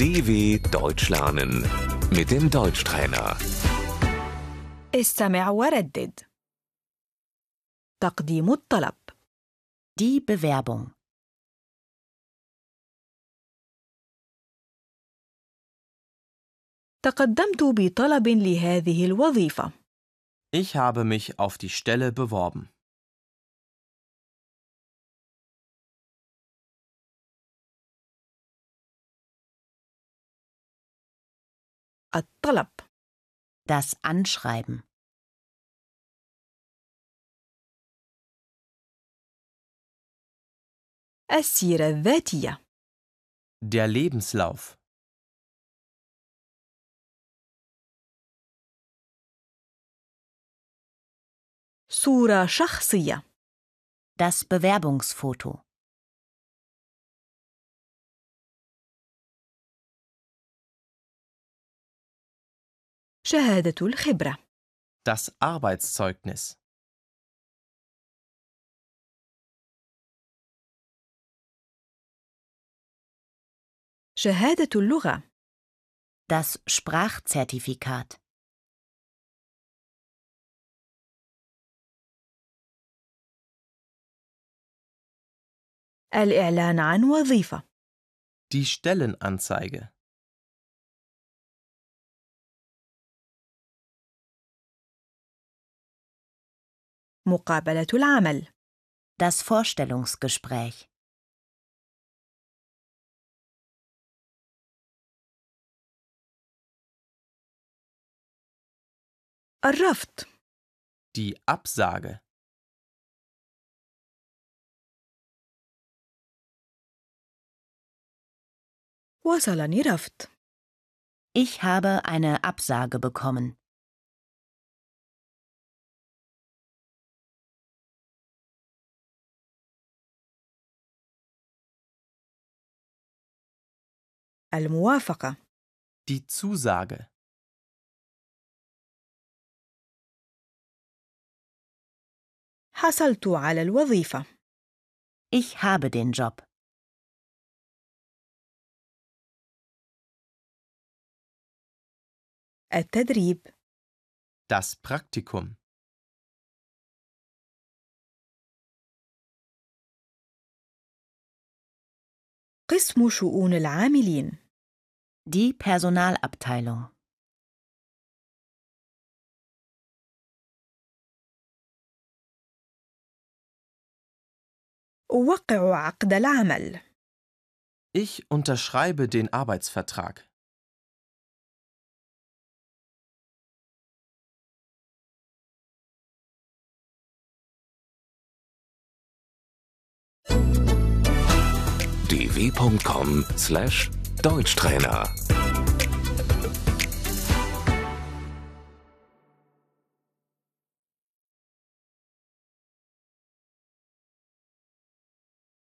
DW Deutsch lernen mit dem Deutschtrainer. استمع وردد تقديم الطلب Die Bewerbung. تقدمت بطلب لهذه الوظيفة Ich habe mich auf die Stelle beworben. الطلب Das Anschreiben. السيرة الذاتية Der Lebenslauf. صورة شخصية Das Bewerbungsfoto. شهادة الخبرة Das Arbeitszeugnis. شهادة اللغة Das Sprachzertifikat. الإعلان عن وظيفة Die Stellenanzeige. مقابلة العمل Das Vorstellungsgespräch. الرفض Die Absage. وصلني رفض Ich habe eine Absage bekommen. الموافقة Die Zusage. حصلت على الوظيفة Ich habe den Job. التدريب Das Praktikum. قسم شؤون العاملين Die Personalabteilung. أوقع عقد العمل Ich unterschreibe den Arbeitsvertrag. dw.com/deutschtrainer